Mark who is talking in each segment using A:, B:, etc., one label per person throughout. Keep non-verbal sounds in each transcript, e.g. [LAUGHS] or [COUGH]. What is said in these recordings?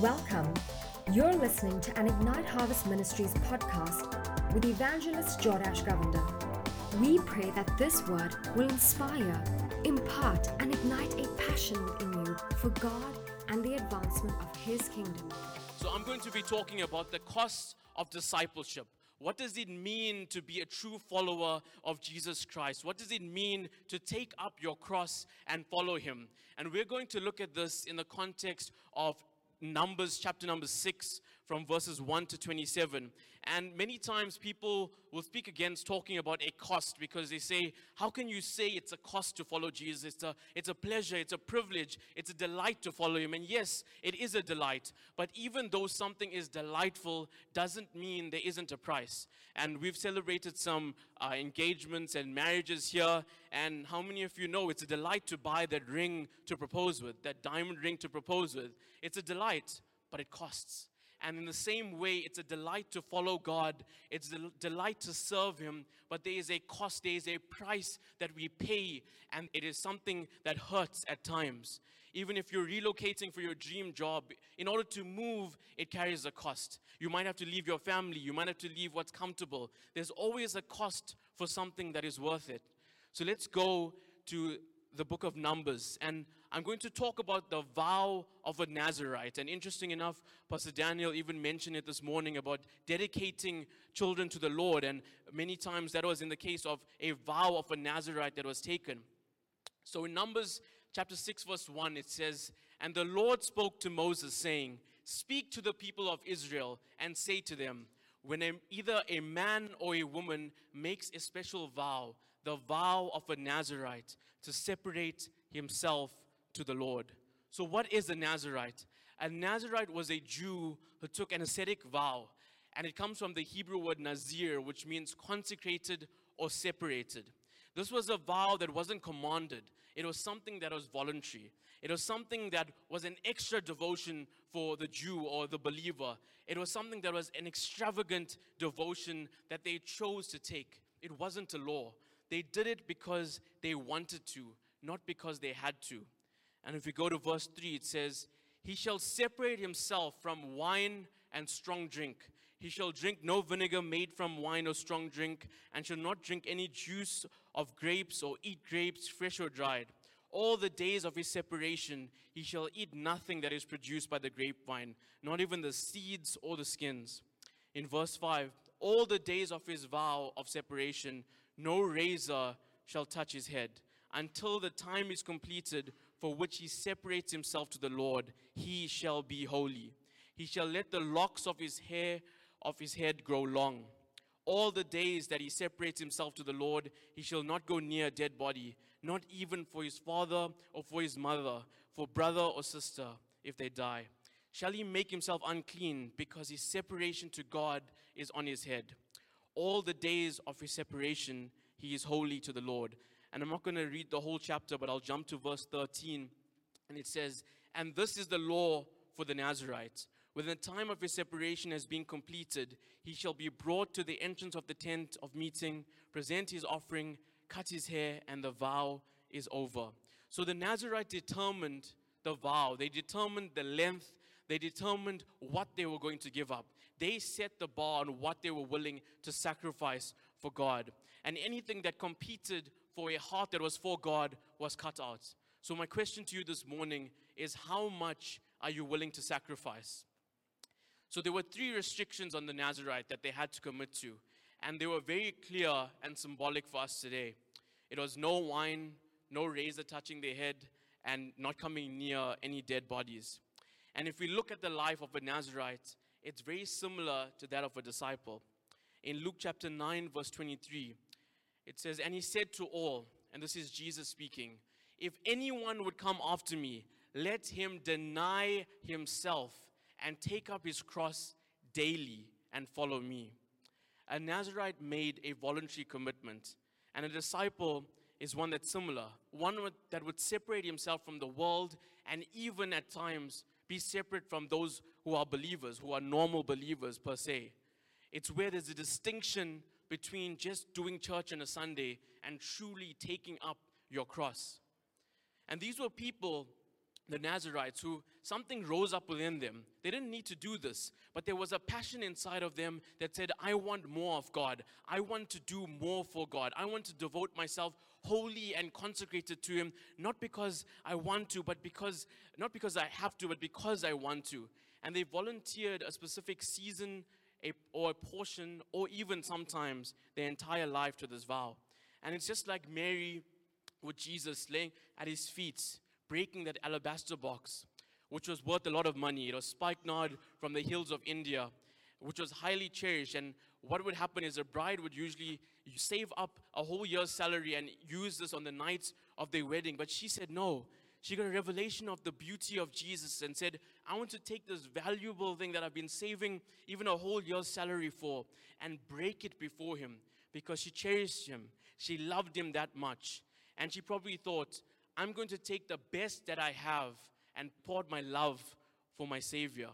A: Welcome. You're listening to an Ignite Harvest Ministries podcast with evangelist Jordash Govender. We pray that this word will inspire, impart, and ignite a passion within you for God and the advancement of His kingdom.
B: So, I'm going to be talking about the cost of discipleship. What does it mean to be a true follower of Jesus Christ? What does it mean to take up your cross and follow Him? And we're going to look at this in the context of Numbers chapter number 6 from verses 1 to 27. And many times people will speak against talking about a cost because they say, How can you say it's a cost to follow Jesus? It's a, it's a pleasure, it's a privilege, it's a delight to follow Him. And yes, it is a delight. But even though something is delightful, doesn't mean there isn't a price. And we've celebrated some uh, engagements and marriages here. And how many of you know it's a delight to buy that ring to propose with, that diamond ring to propose with? It's a delight, but it costs. And in the same way, it's a delight to follow God. It's a delight to serve Him. But there is a cost, there is a price that we pay. And it is something that hurts at times. Even if you're relocating for your dream job, in order to move, it carries a cost. You might have to leave your family. You might have to leave what's comfortable. There's always a cost for something that is worth it. So let's go to the book of Numbers. And I'm going to talk about the vow of a Nazarite. And interesting enough, Pastor Daniel even mentioned it this morning about dedicating children to the Lord. And many times that was in the case of a vow of a Nazarite that was taken. So in Numbers chapter 6, verse 1, it says, And the Lord spoke to Moses, saying, Speak to the people of Israel and say to them, when a, either a man or a woman makes a special vow, the vow of a Nazarite, to separate himself to the Lord. So, what is a Nazarite? A Nazarite was a Jew who took an ascetic vow, and it comes from the Hebrew word Nazir, which means consecrated or separated. This was a vow that wasn't commanded, it was something that was voluntary. It was something that was an extra devotion for the Jew or the believer. It was something that was an extravagant devotion that they chose to take. It wasn't a law. They did it because they wanted to, not because they had to. And if we go to verse 3, it says, He shall separate himself from wine and strong drink. He shall drink no vinegar made from wine or strong drink, and shall not drink any juice of grapes or eat grapes, fresh or dried. All the days of his separation, he shall eat nothing that is produced by the grapevine, not even the seeds or the skins. In verse 5, all the days of his vow of separation, no razor shall touch his head until the time is completed for which he separates himself to the Lord, he shall be holy. He shall let the locks of his hair of his head grow long. All the days that he separates himself to the Lord, he shall not go near a dead body, not even for his father or for his mother, for brother or sister, if they die. Shall he make himself unclean because his separation to God is on his head? All the days of his separation, he is holy to the Lord. And I'm not going to read the whole chapter, but I'll jump to verse 13. And it says, And this is the law for the Nazarite. When the time of his separation has been completed, he shall be brought to the entrance of the tent of meeting, present his offering, cut his hair, and the vow is over. So the Nazarite determined the vow, they determined the length, they determined what they were going to give up. They set the bar on what they were willing to sacrifice for God. And anything that competed for a heart that was for God was cut out. So, my question to you this morning is how much are you willing to sacrifice? So, there were three restrictions on the Nazarite that they had to commit to, and they were very clear and symbolic for us today. It was no wine, no razor touching their head, and not coming near any dead bodies. And if we look at the life of a Nazarite, it's very similar to that of a disciple. In Luke chapter 9, verse 23, it says, And he said to all, and this is Jesus speaking, If anyone would come after me, let him deny himself and take up his cross daily and follow me. A Nazarite made a voluntary commitment, and a disciple is one that's similar, one that would separate himself from the world and even at times be separate from those who are believers, who are normal believers per se. It's where there's a distinction between just doing church on a Sunday and truly taking up your cross. And these were people the Nazarites, who something rose up within them. They didn't need to do this, but there was a passion inside of them that said, I want more of God. I want to do more for God. I want to devote myself wholly and consecrated to Him, not because I want to, but because, not because I have to, but because I want to. And they volunteered a specific season a, or a portion, or even sometimes their entire life to this vow. And it's just like Mary with Jesus laying at his feet breaking that alabaster box, which was worth a lot of money. It was spikenard from the hills of India, which was highly cherished. And what would happen is a bride would usually save up a whole year's salary and use this on the night of their wedding. But she said no. She got a revelation of the beauty of Jesus and said, I want to take this valuable thing that I've been saving even a whole year's salary for and break it before him because she cherished him. She loved him that much. And she probably thought, I'm going to take the best that I have and pour my love for my Savior.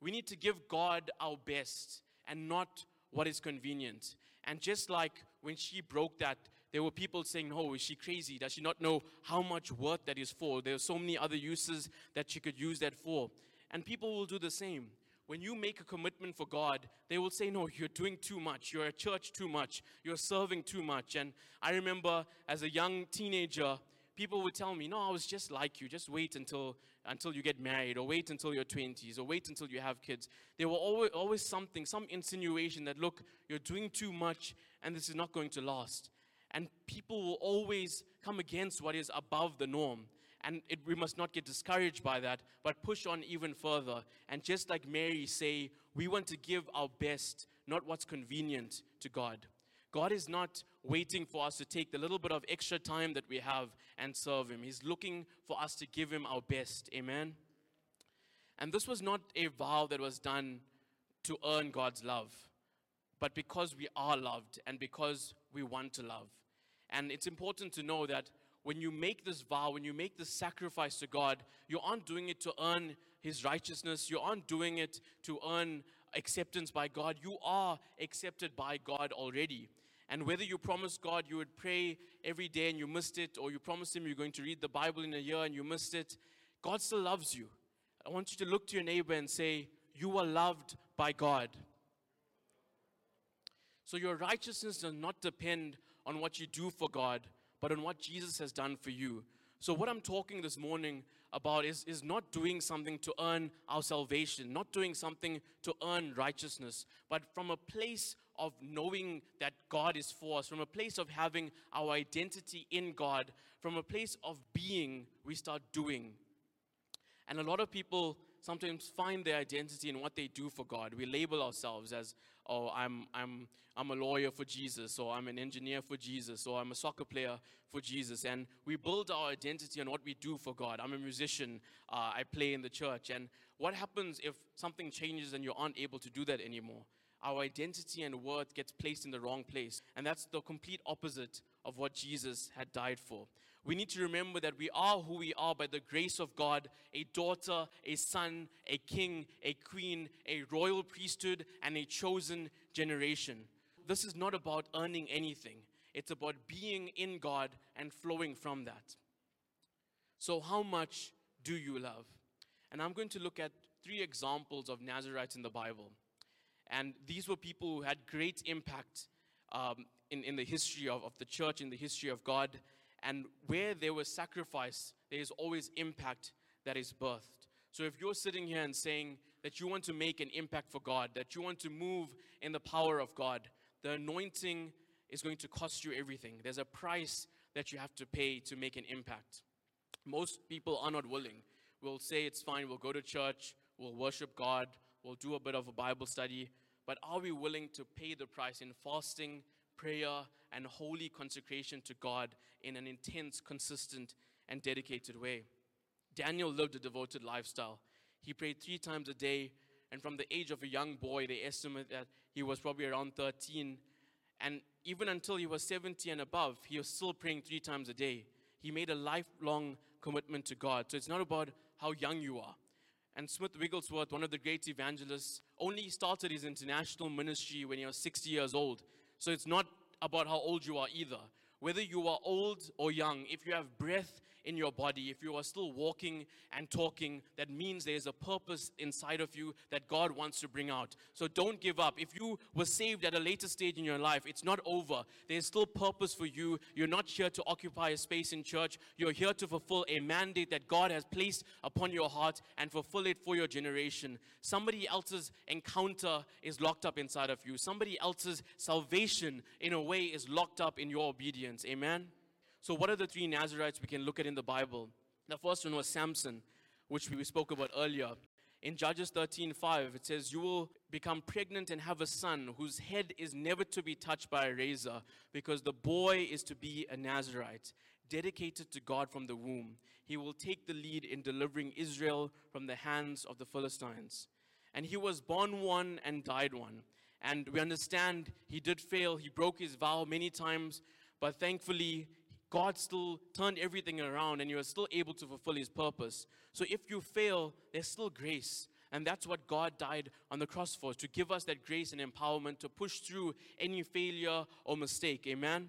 B: We need to give God our best and not what is convenient. And just like when she broke that, there were people saying, Oh, is she crazy? Does she not know how much worth that is for? There are so many other uses that she could use that for. And people will do the same. When you make a commitment for God, they will say, No, you're doing too much. You're at church too much. You're serving too much. And I remember as a young teenager, people would tell me, no, I was just like you. Just wait until, until you get married, or wait until your 20s, or wait until you have kids. There were always, always something, some insinuation that, look, you're doing too much, and this is not going to last. And people will always come against what is above the norm. And it, we must not get discouraged by that, but push on even further. And just like Mary say, we want to give our best, not what's convenient to God. God is not waiting for us to take the little bit of extra time that we have and serve Him. He's looking for us to give Him our best. Amen. And this was not a vow that was done to earn God's love, but because we are loved and because we want to love. And it's important to know that when you make this vow, when you make this sacrifice to God, you aren't doing it to earn His righteousness, you aren't doing it to earn acceptance by God. You are accepted by God already. And whether you promised God you would pray every day and you missed it, or you promised Him you're going to read the Bible in a year and you missed it, God still loves you. I want you to look to your neighbor and say, You are loved by God. So your righteousness does not depend on what you do for God, but on what Jesus has done for you. So, what I'm talking this morning about is, is not doing something to earn our salvation, not doing something to earn righteousness, but from a place of knowing that God is for us, from a place of having our identity in God, from a place of being, we start doing. And a lot of people sometimes find their identity in what they do for God. We label ourselves as, oh, I'm, I'm, I'm a lawyer for Jesus, or I'm an engineer for Jesus, or I'm a soccer player for Jesus. And we build our identity on what we do for God. I'm a musician, uh, I play in the church. And what happens if something changes and you aren't able to do that anymore? Our identity and worth gets placed in the wrong place. And that's the complete opposite of what Jesus had died for. We need to remember that we are who we are by the grace of God a daughter, a son, a king, a queen, a royal priesthood, and a chosen generation. This is not about earning anything, it's about being in God and flowing from that. So, how much do you love? And I'm going to look at three examples of Nazarites in the Bible. And these were people who had great impact um, in, in the history of, of the church, in the history of God. And where there was sacrifice, there is always impact that is birthed. So if you're sitting here and saying that you want to make an impact for God, that you want to move in the power of God, the anointing is going to cost you everything. There's a price that you have to pay to make an impact. Most people are not willing. We'll say it's fine, we'll go to church, we'll worship God, we'll do a bit of a Bible study, but are we willing to pay the price in fasting, prayer, and holy consecration to God in an intense, consistent, and dedicated way? Daniel lived a devoted lifestyle. He prayed three times a day, and from the age of a young boy, they estimate that he was probably around 13. And even until he was 70 and above, he was still praying three times a day. He made a lifelong commitment to God. So it's not about how young you are. And Smith Wigglesworth, one of the great evangelists, only started his international ministry when he was 60 years old. So it's not about how old you are either. Whether you are old or young, if you have breath in your body, if you are still walking and talking, that means there's a purpose inside of you that God wants to bring out. So don't give up. If you were saved at a later stage in your life, it's not over. There's still purpose for you. You're not here to occupy a space in church. You're here to fulfill a mandate that God has placed upon your heart and fulfill it for your generation. Somebody else's encounter is locked up inside of you. Somebody else's salvation, in a way, is locked up in your obedience. Amen. So, what are the three Nazarites we can look at in the Bible? The first one was Samson, which we spoke about earlier. In Judges 13:5, it says, You will become pregnant and have a son whose head is never to be touched by a razor, because the boy is to be a Nazarite, dedicated to God from the womb. He will take the lead in delivering Israel from the hands of the Philistines. And he was born one and died one. And we understand he did fail. He broke his vow many times, but thankfully God still turned everything around and you are still able to fulfill His purpose. So if you fail, there's still grace. And that's what God died on the cross for, to give us that grace and empowerment to push through any failure or mistake. Amen?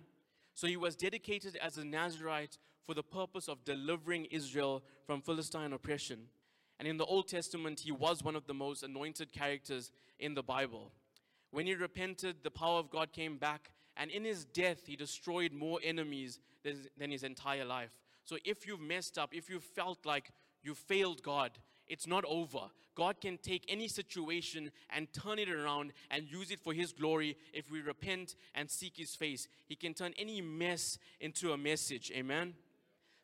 B: So he was dedicated as a Nazarite for the purpose of delivering Israel from Philistine oppression. And in the Old Testament, he was one of the most anointed characters in the Bible. When he repented, the power of God came back, and in his death, he destroyed more enemies than his entire life. So if you've messed up, if you felt like you failed God, it's not over. God can take any situation and turn it around and use it for His glory if we repent and seek His face. He can turn any mess into a message. Amen.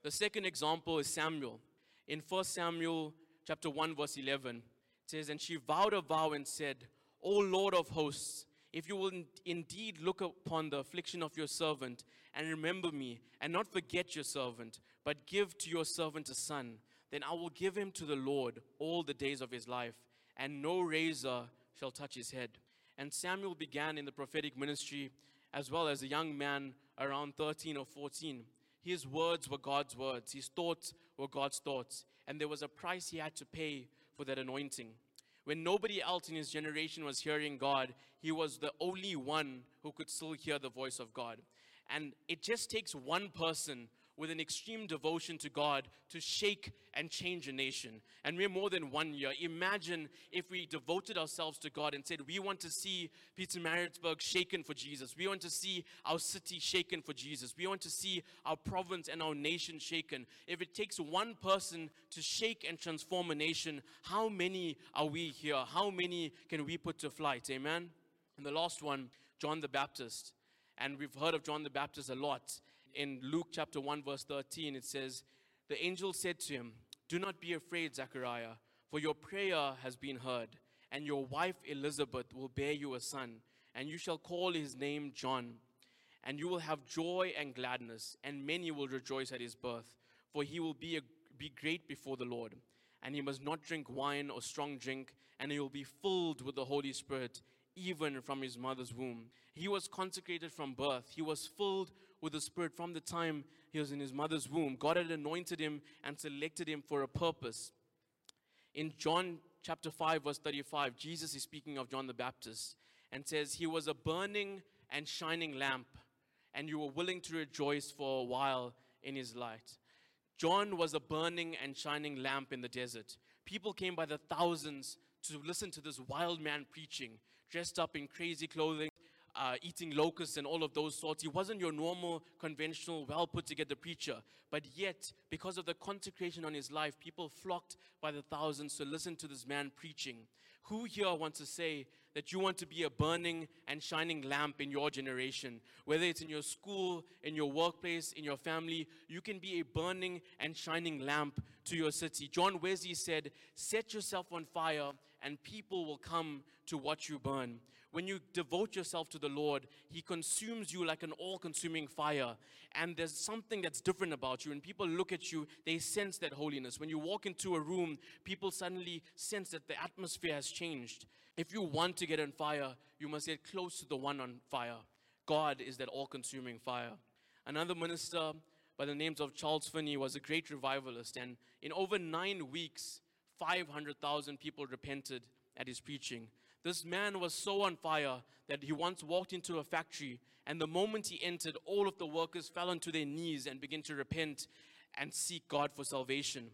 B: The second example is Samuel. In 1 Samuel chapter 1, verse 11, it says, And she vowed a vow and said, O Lord of hosts, if you will indeed look upon the affliction of your servant and remember me, and not forget your servant, but give to your servant a son, then I will give him to the Lord all the days of his life, and no razor shall touch his head. And Samuel began in the prophetic ministry as well as a young man around 13 or 14. His words were God's words, his thoughts were God's thoughts, and there was a price he had to pay for that anointing. When nobody else in his generation was hearing God, he was the only one who could still hear the voice of God. And it just takes one person with an extreme devotion to God to shake and change a nation. And we're more than one year. Imagine if we devoted ourselves to God and said, We want to see Pietermaritzburg shaken for Jesus. We want to see our city shaken for Jesus. We want to see our province and our nation shaken. If it takes one person to shake and transform a nation, how many are we here? How many can we put to flight? Amen? And the last one, John the Baptist. And we've heard of John the Baptist a lot. In Luke chapter 1, verse 13, it says, The angel said to him, Do not be afraid, Zechariah, for your prayer has been heard, and your wife Elizabeth will bear you a son, and you shall call his name John. And you will have joy and gladness, and many will rejoice at his birth, for he will be, a, be great before the Lord. And he must not drink wine or strong drink, and he will be filled with the Holy Spirit even from his mother's womb. He was consecrated from birth. He was filled with the Spirit from the time he was in his mother's womb. God had anointed him and selected him for a purpose. In John chapter 5, verse 35, Jesus is speaking of John the Baptist and says, He was a burning and shining lamp, and you were willing to rejoice for a while in his light. John was a burning and shining lamp in the desert. People came by the thousands to listen to this wild man preaching dressed up in crazy clothing, uh, eating locusts and all of those sorts. He wasn't your normal, conventional, well put together preacher. But yet, because of the consecration on his life, people flocked by the thousands to listen to this man preaching. Who here wants to say that you want to be a burning and shining lamp in your generation? Whether it's in your school, in your workplace, in your family, you can be a burning and shining lamp to your city. John Wesley said, Set yourself on fire and people will come to watch you burn. When you devote yourself to the Lord, He consumes you like an all consuming fire. And there's something that's different about you. When people look at you, they sense that holiness. When you walk into a room, people suddenly sense that the atmosphere has changed. If you want to get on fire, you must get close to the one on fire. God is that all consuming fire. Another minister by the names of Charles Finney was a great revivalist. And in over nine weeks, 500,000 people repented at his preaching. This man was so on fire that he once walked into a factory And the moment he entered, all of the workers fell onto their knees and began to repent and seek God for salvation.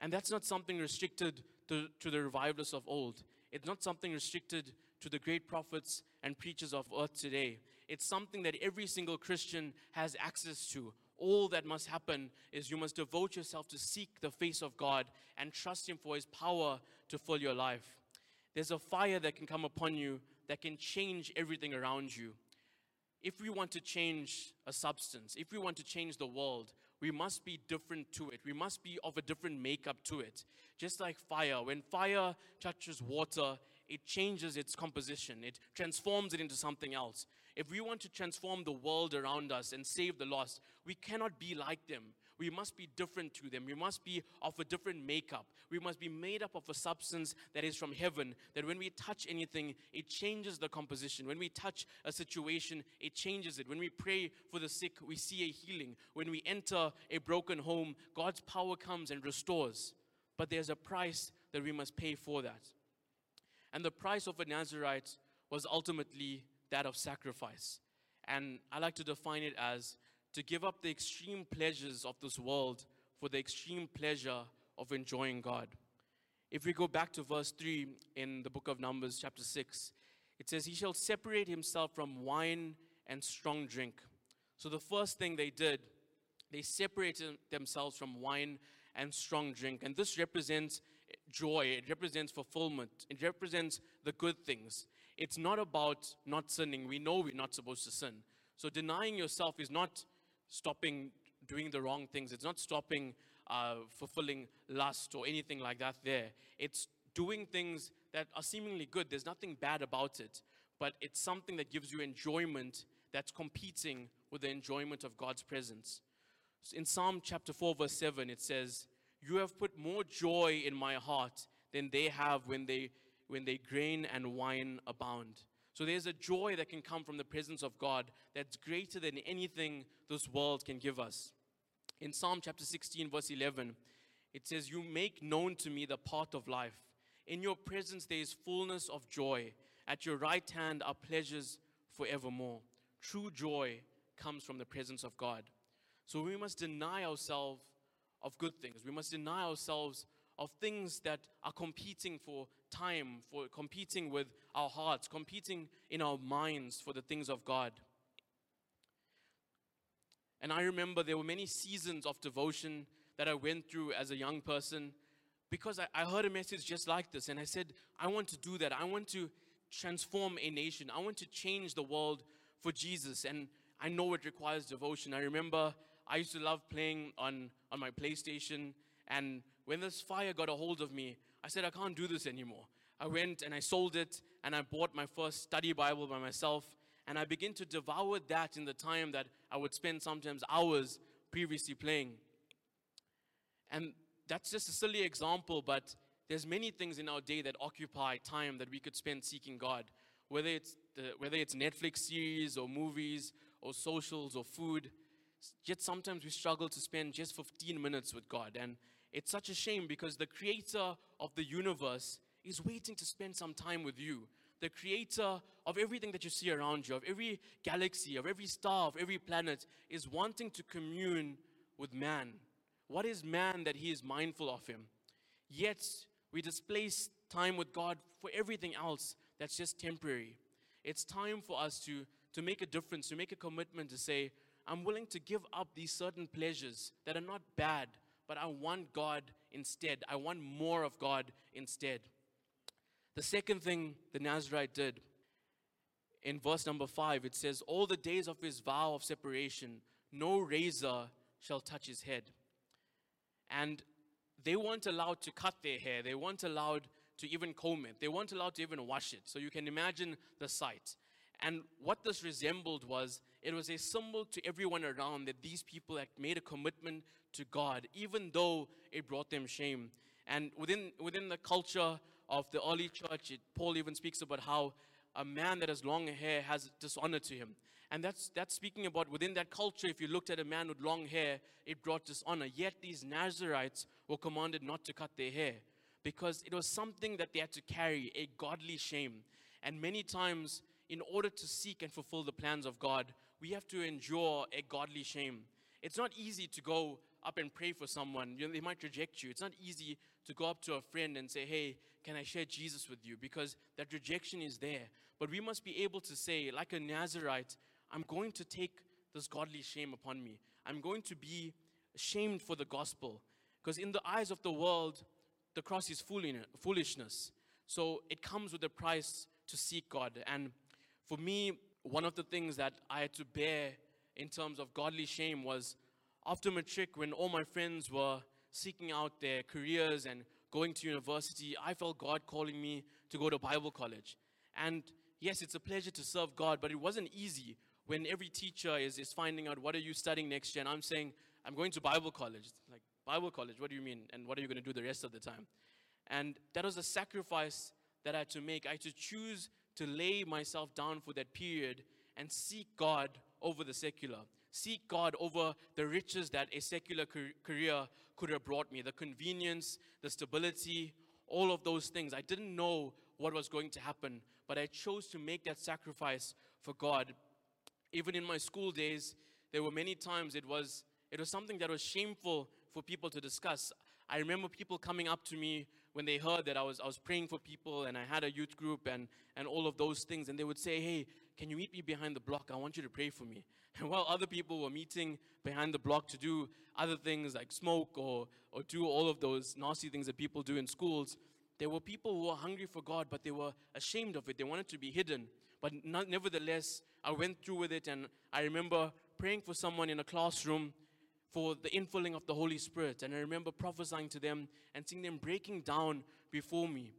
B: And that's not something restricted to, to the revivalists of old. It's not something restricted to the great prophets and preachers of earth today. It's something that every single Christian has access to. All that must happen is you must devote yourself to seek the face of God and trust Him for His power to fill your life. There's a fire that can come upon you that can change everything around you. If we want to change a substance, if we want to change the world, we must be different to it. We must be of a different makeup to it. Just like fire, when fire touches water, it changes its composition, it transforms it into something else. If we want to transform the world around us and save the lost, we cannot be like them. We must be different to them. We must be of a different makeup. We must be made up of a substance that is from heaven, that when we touch anything, it changes the composition. When we touch a situation, it changes it. When we pray for the sick, we see a healing. When we enter a broken home, God's power comes and restores. But there's a price that we must pay for that. And the price of a Nazarite was ultimately that of sacrifice. And I like to define it as to give up the extreme pleasures of this world for the extreme pleasure of enjoying God. If we go back to verse 3 in the book of Numbers, chapter 6, it says, He shall separate himself from wine and strong drink. So the first thing they did, they separated themselves from wine and strong drink. And this represents joy, it represents fulfillment, it represents the good things. It's not about not sinning. We know we're not supposed to sin. So denying yourself is not stopping doing the wrong things, it's not stopping uh, fulfilling lust or anything like that there. It's doing things that are seemingly good. There's nothing bad about it, but it's something that gives you enjoyment that's competing with the enjoyment of God's presence. In Psalm chapter 4, verse 7, it says, You have put more joy in my heart than they have when they when they grain and wine abound. So there's a joy that can come from the presence of God that's greater than anything this world can give us. In Psalm chapter 16, verse 11, it says, You make known to me the path of life. In your presence there is fullness of joy. At your right hand are pleasures forevermore. True joy comes from the presence of God. So we must deny ourselves of good things. We must deny ourselves of things that are competing for time, for competing with our hearts, competing in our minds for the things of God. And I remember there were many seasons of devotion that I went through as a young person because I, I heard a message just like this. And I said, I want to do that. I want to transform a nation. I want to change the world for Jesus. And I know it requires devotion. I remember I used to love playing on, on my PlayStation. And when this fire got a hold of me, I said, I can't do this anymore. I went and I sold it and I bought my first study Bible by myself. And I began to devour that in the time that I would spend sometimes hours previously playing. And that's just a silly example, but there's many things in our day that occupy time that we could spend seeking God. Whether it's, the, whether it's Netflix series or movies or socials or food, yet sometimes we struggle to spend just 15 minutes with God. And it's such a shame because the creator of the universe is waiting to spend some time with you. The creator of everything that you see around you, of every galaxy, of every star, of every planet, is wanting to commune with man. What is man that he is mindful of him? Yet, we displace time with God for everything else that's just temporary. It's time for us to, to make a difference, to make a commitment to say, I'm willing to give up these certain pleasures that are not bad, but I want God instead. I want more of God instead. The second thing the Nazarite did in verse number five, it says, All the days of his vow of separation, no razor shall touch his head. And they weren't allowed to cut their hair, they weren't allowed to even comb it, they weren't allowed to even wash it. So you can imagine the sight. And what this resembled was it was a symbol to everyone around that these people had made a commitment to God, even though it brought them shame. And within, within the culture of the early church, it, Paul even speaks about how a man that has long hair has dishonor to him. And that's, that's speaking about within that culture, if you looked at a man with long hair, it brought dishonor. Yet these Nazarites were commanded not to cut their hair because it was something that they had to carry, a godly shame. And many times in order to seek and fulfill the plans of God, we have to endure a godly shame. It's not easy to go up and pray for someone. You know, they might reject you. It's not easy to go up to a friend and say, Hey, can I share Jesus with you? Because that rejection is there. But we must be able to say, like a Nazarite, I'm going to take this godly shame upon me. I'm going to be ashamed for the gospel. Because in the eyes of the world, the cross is foolishness. So it comes with a price to seek God. And for me, one of the things that I had to bear in terms of godly shame was after matric, when all my friends were seeking out their careers and going to university, I felt God calling me to go to Bible college. And yes, it's a pleasure to serve God, but it wasn't easy when every teacher is, is finding out what are you studying next year, and I'm saying, I'm going to Bible college. Like, Bible college, what do you mean? And what are you going to do the rest of the time? And that was a sacrifice that I had to make. I had to choose to lay myself down for that period and seek God over the secular. Seek God over the riches that a secular career could have brought me the convenience, the stability, all of those things. I didn't know what was going to happen, but I chose to make that sacrifice for God. Even in my school days, there were many times it was it was something that was shameful for people to discuss. I remember people coming up to me when they heard that I was, I was praying for people and I had a youth group and, and all of those things, and they would say, Hey, can you meet me behind the block? I want you to pray for me. [LAUGHS] And while other people were meeting behind the block to do other things like smoke or, or do all of those nasty things that people do in schools, there were people who were hungry for God, but they were ashamed of it. They wanted to be hidden. But not, nevertheless, I went through with it, and I remember praying for someone in a classroom for the infilling of the Holy Spirit. And I remember prophesying to them and seeing them breaking down before me.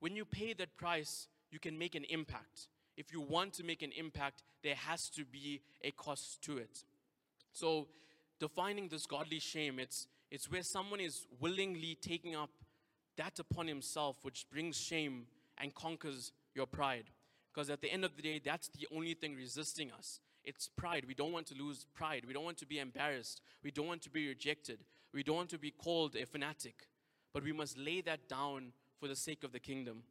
B: When you pay that price, you can make an impact. If you want to make an impact, there has to be a cost to it. So, defining this godly shame, it's, it's where someone is willingly taking up that upon himself, which brings shame and conquers your pride. Because at the end of the day, that's the only thing resisting us. It's pride. We don't want to lose pride. We don't want to be embarrassed. We don't want to be rejected. We don't want to be called a fanatic. But we must lay that down for the sake of the kingdom.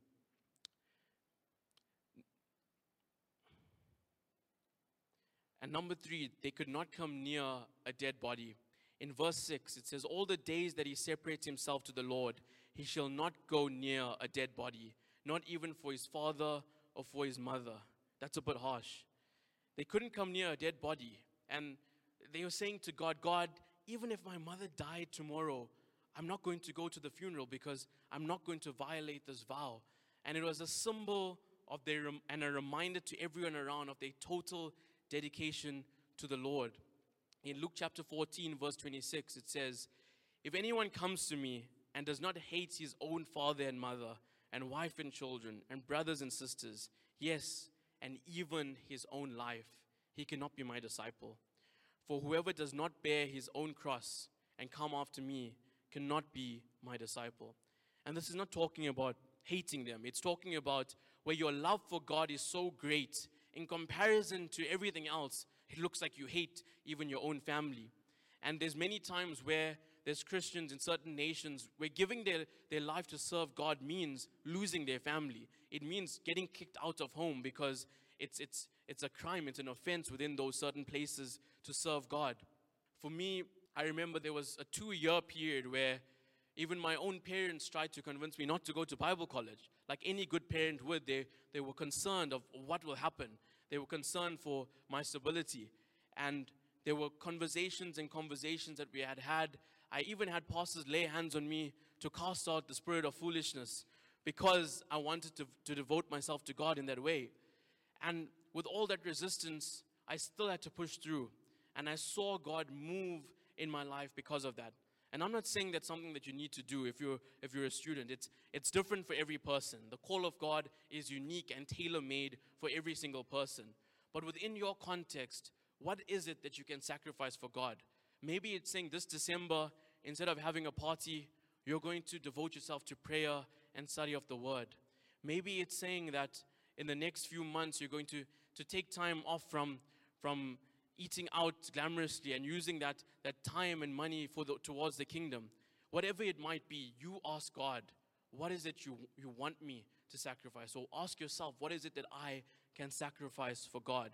B: And number three, they could not come near a dead body. In verse 6, it says, All the days that he separates himself to the Lord, he shall not go near a dead body, not even for his father or for his mother. That's a bit harsh. They couldn't come near a dead body. And they were saying to God, God, even if my mother died tomorrow, I'm not going to go to the funeral because I'm not going to violate this vow. And it was a symbol of their and a reminder to everyone around of their total dedication to the Lord. In Luke chapter 14, verse 26, it says, If anyone comes to me and does not hate his own father and mother, and wife and children, and brothers and sisters, yes, and even his own life, he cannot be my disciple. For whoever does not bear his own cross and come after me cannot be my disciple. And this is not talking about hating them, it's talking about where your love for God is so great in comparison to everything else, it looks like you hate even your own family. And there's many times where there's Christians in certain nations where giving their, their life to serve God means losing their family. It means getting kicked out of home because it's, it's, it's a crime, it's an offense within those certain places to serve God. For me, I remember there was a two year period where even my own parents tried to convince me not to go to Bible college. Like any good parent would, they, they were concerned of what will happen. They were concerned for my stability. And there were conversations and conversations that we had had I even had pastors lay hands on me to cast out the spirit of foolishness because I wanted to, to devote myself to God in that way. And with all that resistance, I still had to push through. And I saw God move in my life because of that. And I'm not saying that's something that you need to do if you're, if you're a student. It's, it's different for every person. The call of God is unique and tailor made for every single person. But within your context, what is it that you can sacrifice for God? Maybe it's saying this December, instead of having a party, you're going to devote yourself to prayer and study of the word. Maybe it's saying that in the next few months, you're going to, to take time off from, from eating out glamorously and using that, that time and money for the, towards the kingdom. Whatever it might be, you ask God, what is it you, you want me to sacrifice? So ask yourself, what is it that I can sacrifice for God.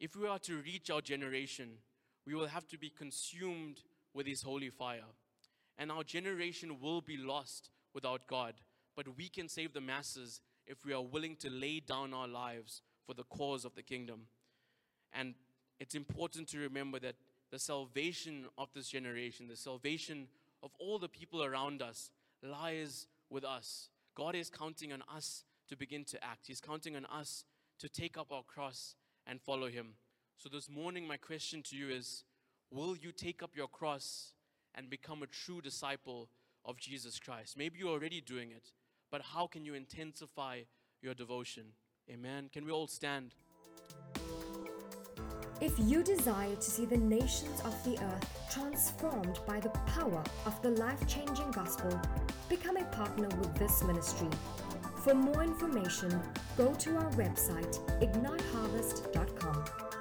B: If we are to reach our generation, we will have to be consumed with His holy fire. And our generation will be lost without God. But we can save the masses if we are willing to lay down our lives for the cause of the kingdom. And it's important to remember that the salvation of this generation, the salvation of all the people around us, lies with us. God is counting on us to begin to act, He's counting on us to take up our cross and follow Him. So, this morning, my question to you is Will you take up your cross and become a true disciple of Jesus Christ? Maybe you're already doing it, but how can you intensify your devotion? Amen. Can we all stand?
A: If you desire to see the nations of the earth transformed by the power of the life changing gospel, become a partner with this ministry. For more information, go to our website igniteharvest.com.